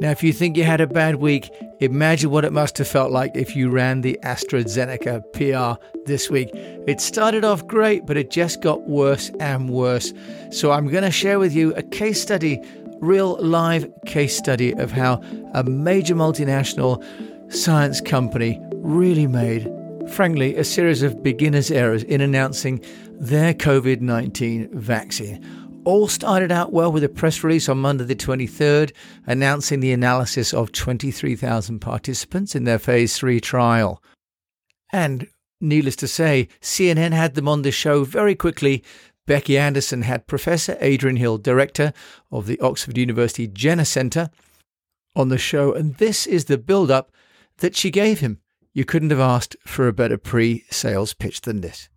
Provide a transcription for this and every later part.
Now, if you think you had a bad week, imagine what it must have felt like if you ran the AstraZeneca PR this week. It started off great, but it just got worse and worse. So, I'm going to share with you a case study, real live case study of how a major multinational science company really made, frankly, a series of beginner's errors in announcing their COVID 19 vaccine all started out well with a press release on Monday, the 23rd, announcing the analysis of 23,000 participants in their phase 3 trial. And needless to say, CNN had them on the show very quickly. Becky Anderson had Professor Adrian Hill, director of the Oxford University Jenner Centre, on the show, and this is the build up that she gave him. You couldn't have asked for a better pre sales pitch than this.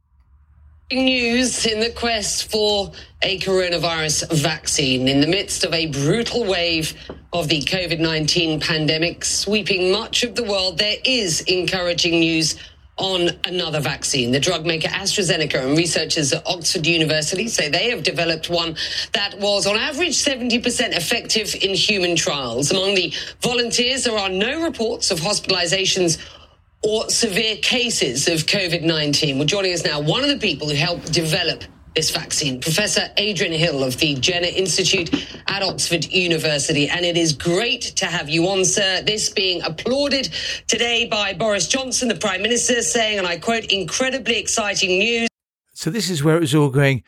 News in the quest for a coronavirus vaccine in the midst of a brutal wave of the COVID 19 pandemic sweeping much of the world. There is encouraging news on another vaccine. The drug maker AstraZeneca and researchers at Oxford University say they have developed one that was on average 70% effective in human trials. Among the volunteers, there are no reports of hospitalizations or severe cases of COVID 19. Well, joining us now, one of the people who helped develop this vaccine, Professor Adrian Hill of the Jenner Institute at Oxford University. And it is great to have you on, sir. This being applauded today by Boris Johnson, the Prime Minister, saying, and I quote, incredibly exciting news. So this is where it was all going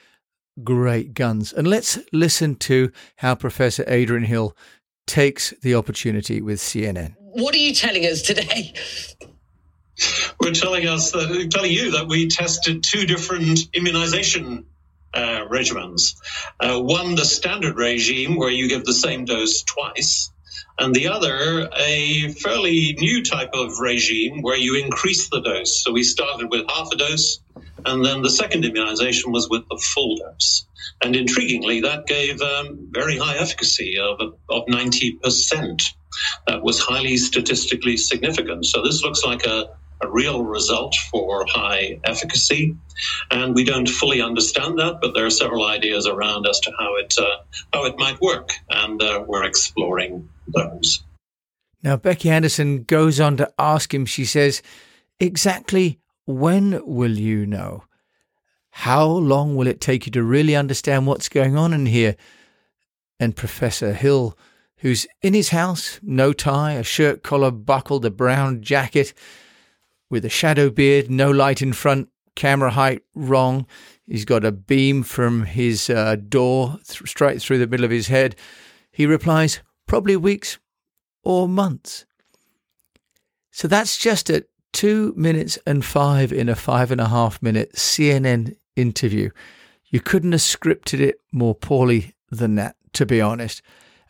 great guns. And let's listen to how Professor Adrian Hill takes the opportunity with CNN. What are you telling us today? We're telling us that, telling you that we tested two different immunization uh, regimens. Uh, one, the standard regime, where you give the same dose twice, and the other, a fairly new type of regime where you increase the dose. So we started with half a dose, and then the second immunization was with the full dose. And intriguingly, that gave um, very high efficacy of, of 90%. That was highly statistically significant. So this looks like a a real result for high efficacy. And we don't fully understand that, but there are several ideas around as to how it, uh, how it might work. And uh, we're exploring those. Now, Becky Anderson goes on to ask him, she says, exactly when will you know? How long will it take you to really understand what's going on in here? And Professor Hill, who's in his house, no tie, a shirt collar buckled, a brown jacket, with a shadow beard, no light in front, camera height wrong. He's got a beam from his uh, door th- straight through the middle of his head. He replies, probably weeks or months. So that's just at two minutes and five in a five and a half minute CNN interview. You couldn't have scripted it more poorly than that, to be honest.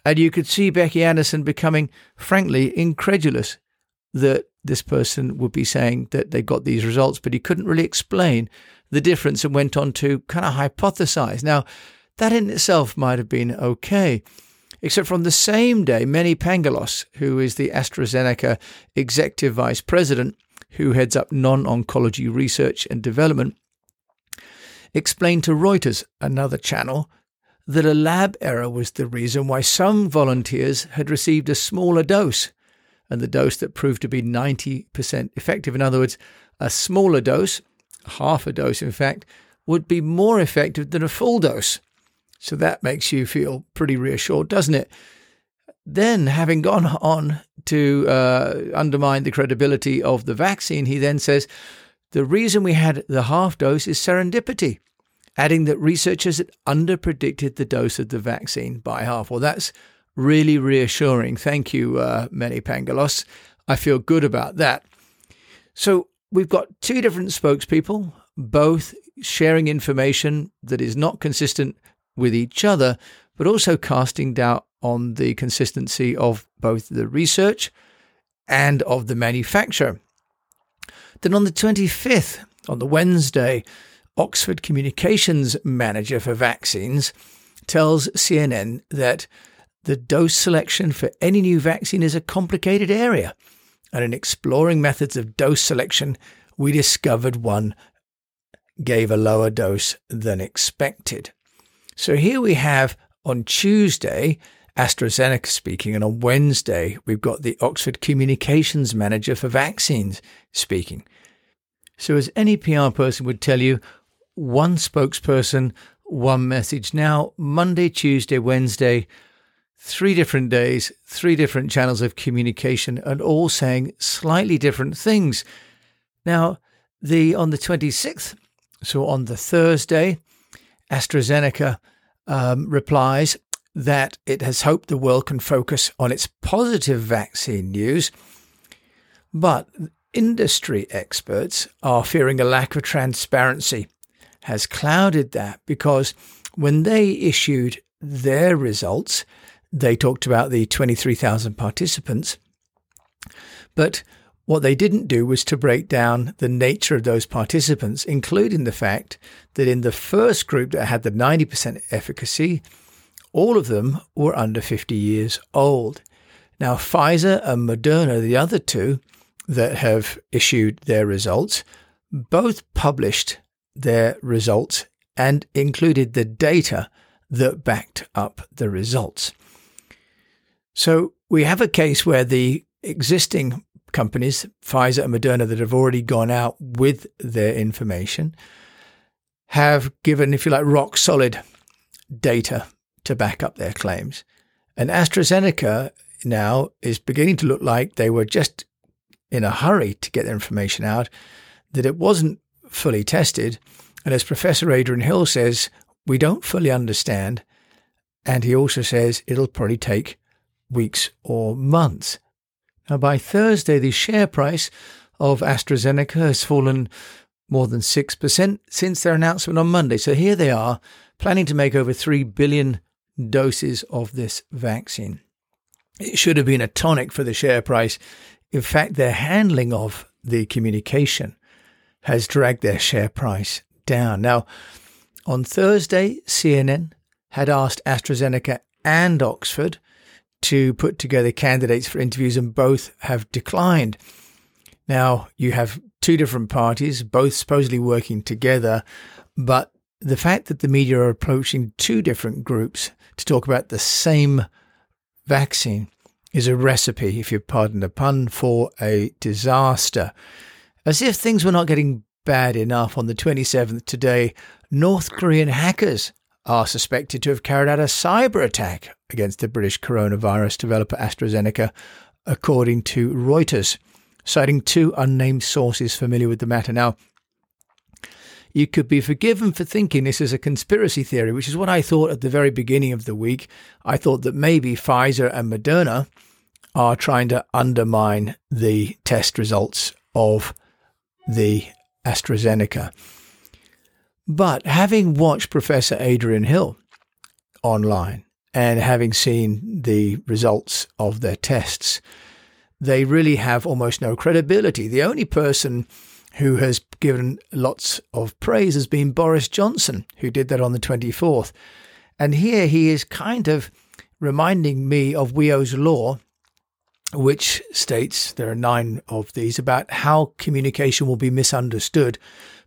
And you could see Becky Anderson becoming, frankly, incredulous that this person would be saying that they got these results, but he couldn't really explain the difference and went on to kind of hypothesize. Now, that in itself might have been okay, except from the same day, Mene Pangalos, who is the AstraZeneca executive vice president, who heads up non oncology research and development, explained to Reuters, another channel, that a lab error was the reason why some volunteers had received a smaller dose and the dose that proved to be 90% effective. In other words, a smaller dose, half a dose in fact, would be more effective than a full dose. So that makes you feel pretty reassured, doesn't it? Then, having gone on to uh, undermine the credibility of the vaccine, he then says the reason we had the half dose is serendipity, adding that researchers had underpredicted the dose of the vaccine by half. Well, that's really reassuring. Thank you, uh, Mene Pangalos. I feel good about that. So we've got two different spokespeople, both sharing information that is not consistent with each other, but also casting doubt on the consistency of both the research and of the manufacturer. Then on the 25th, on the Wednesday, Oxford Communications Manager for Vaccines tells CNN that the dose selection for any new vaccine is a complicated area. And in exploring methods of dose selection, we discovered one gave a lower dose than expected. So here we have on Tuesday AstraZeneca speaking. And on Wednesday, we've got the Oxford Communications Manager for Vaccines speaking. So, as any PR person would tell you, one spokesperson, one message. Now, Monday, Tuesday, Wednesday, three different days, three different channels of communication, and all saying slightly different things. Now, the on the 26th, so on the Thursday, AstraZeneca um, replies that it has hoped the world can focus on its positive vaccine news, but industry experts are fearing a lack of transparency has clouded that because when they issued their results, they talked about the 23,000 participants. But what they didn't do was to break down the nature of those participants, including the fact that in the first group that had the 90% efficacy, all of them were under 50 years old. Now, Pfizer and Moderna, the other two that have issued their results, both published their results and included the data that backed up the results. So we have a case where the existing companies, Pfizer and Moderna, that have already gone out with their information, have given, if you like, rock solid data to back up their claims. And AstraZeneca now is beginning to look like they were just in a hurry to get their information out, that it wasn't fully tested. And as Professor Adrian Hill says, we don't fully understand. And he also says it'll probably take weeks or months. Now, by Thursday, the share price of AstraZeneca has fallen more than 6% since their announcement on Monday. So here they are, planning to make over 3 billion doses of this vaccine. It should have been a tonic for the share price. In fact, their handling of the communication has dragged their share price down. Now, on Thursday, CNN had asked AstraZeneca and Oxford to put together candidates for interviews, and both have declined. Now, you have two different parties, both supposedly working together, but the fact that the media are approaching two different groups to talk about the same vaccine is a recipe, if you pardon the pun, for a disaster. As if things were not getting bad enough, on the 27th today, North Korean hackers are suspected to have carried out a cyber attack against the British coronavirus developer AstraZeneca, according to Reuters, citing two unnamed sources familiar with the matter. Now, you could be forgiven for thinking this is a conspiracy theory, which is what I thought at the very beginning of the week. I thought that maybe Pfizer and Moderna are trying to undermine the test results of the AstraZeneca. But having watched Professor Adrian Hill online and having seen the results of their tests, they really have almost no credibility. The only person who has given lots of praise has been Boris Johnson, who did that on the 24th. And here he is kind of reminding me of Wiio's law which states there are nine of these about how communication will be misunderstood,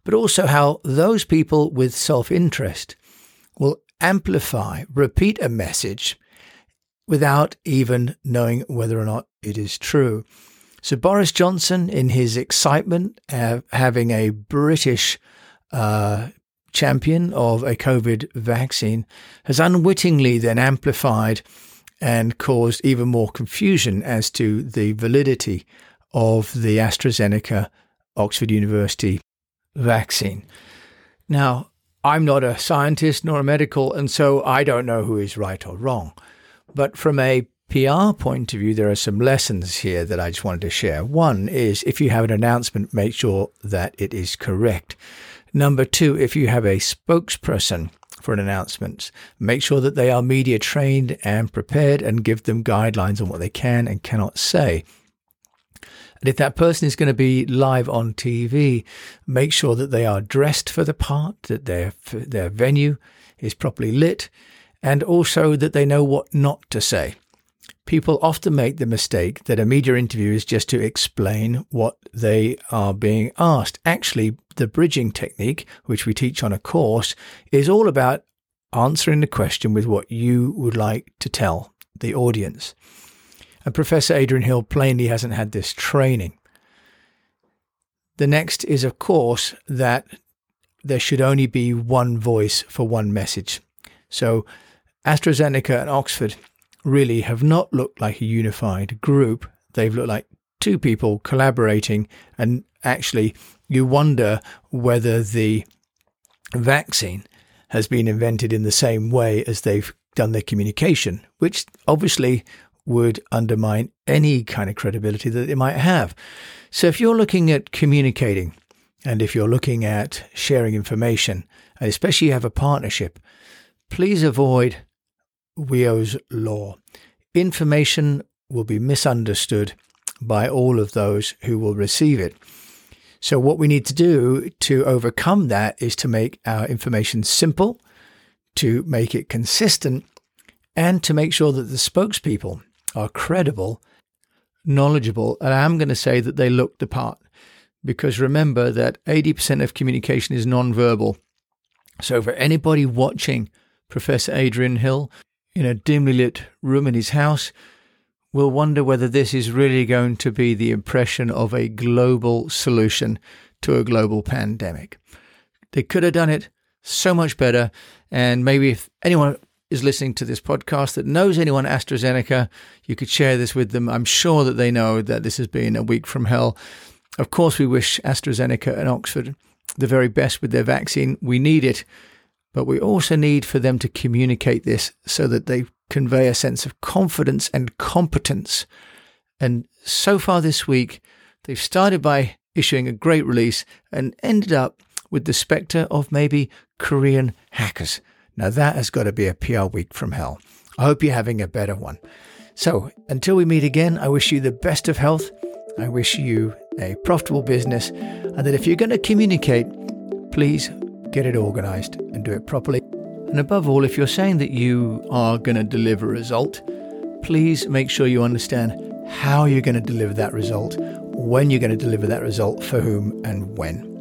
but also how those people with self interest will amplify, repeat a message without even knowing whether or not it is true. So, Boris Johnson, in his excitement of having a British uh, champion of a COVID vaccine, has unwittingly then amplified and caused even more confusion as to the validity of the AstraZeneca Oxford University vaccine. Now, I'm not a scientist nor a medical, and so I don't know who is right or wrong. But from a PR point of view, there are some lessons here that I just wanted to share. One is if you have an announcement, make sure that it is correct. Number two, if you have a spokesperson for an announcement. Make sure that they are media trained and prepared and give them guidelines on what they can and cannot say. And if that person is going to be live on TV, make sure that they are dressed for the part, that their their venue is properly lit, and also that they know what not to say. People often make the mistake that a media interview is just to explain what they are being asked. Actually, the bridging technique, which we teach on a course, is all about answering the question with what you would like to tell the audience. And Professor Adrian Hill plainly hasn't had this training. The next is, of course, that there should only be one voice for one message. So AstraZeneca and Oxford really have not looked like a unified group. They've looked like two people collaborating, and actually, you wonder whether the vaccine has been invented in the same way as they've done their communication, which obviously would undermine any kind of credibility that they might have. So if you're looking at communicating and if you're looking at sharing information, and especially you have a partnership, please avoid Wiio's law. Information will be misunderstood by all of those who will receive it. So, what we need to do to overcome that is to make our information simple, to make it consistent, and to make sure that the spokespeople are credible, knowledgeable, and I'm going to say that they look the part. Because remember that 80% of communication is non-verbal. So, for anybody watching Professor Adrian Hill in a dimly lit room in his house, will wonder whether this is really going to be the impression of a global solution to a global pandemic. They could have done it so much better. And maybe if anyone is listening to this podcast that knows anyone AstraZeneca, you could share this with them. I'm sure that they know that this has been a week from hell. Of course, we wish AstraZeneca and Oxford the very best with their vaccine. We need it. But we also need for them to communicate this so that they convey a sense of confidence and competence. And so far this week, they've started by issuing a great release and ended up with the spectre of maybe Korean hackers. Now, that has got to be a PR week from hell. I hope you're having a better one. So, until we meet again, I wish you the best of health. I wish you a profitable business, and that if you're going to communicate, please get it organized and do it properly. And above all, if you're saying that you are going to deliver a result, please make sure you understand how you're going to deliver that result, when you're going to deliver that result, for whom and when.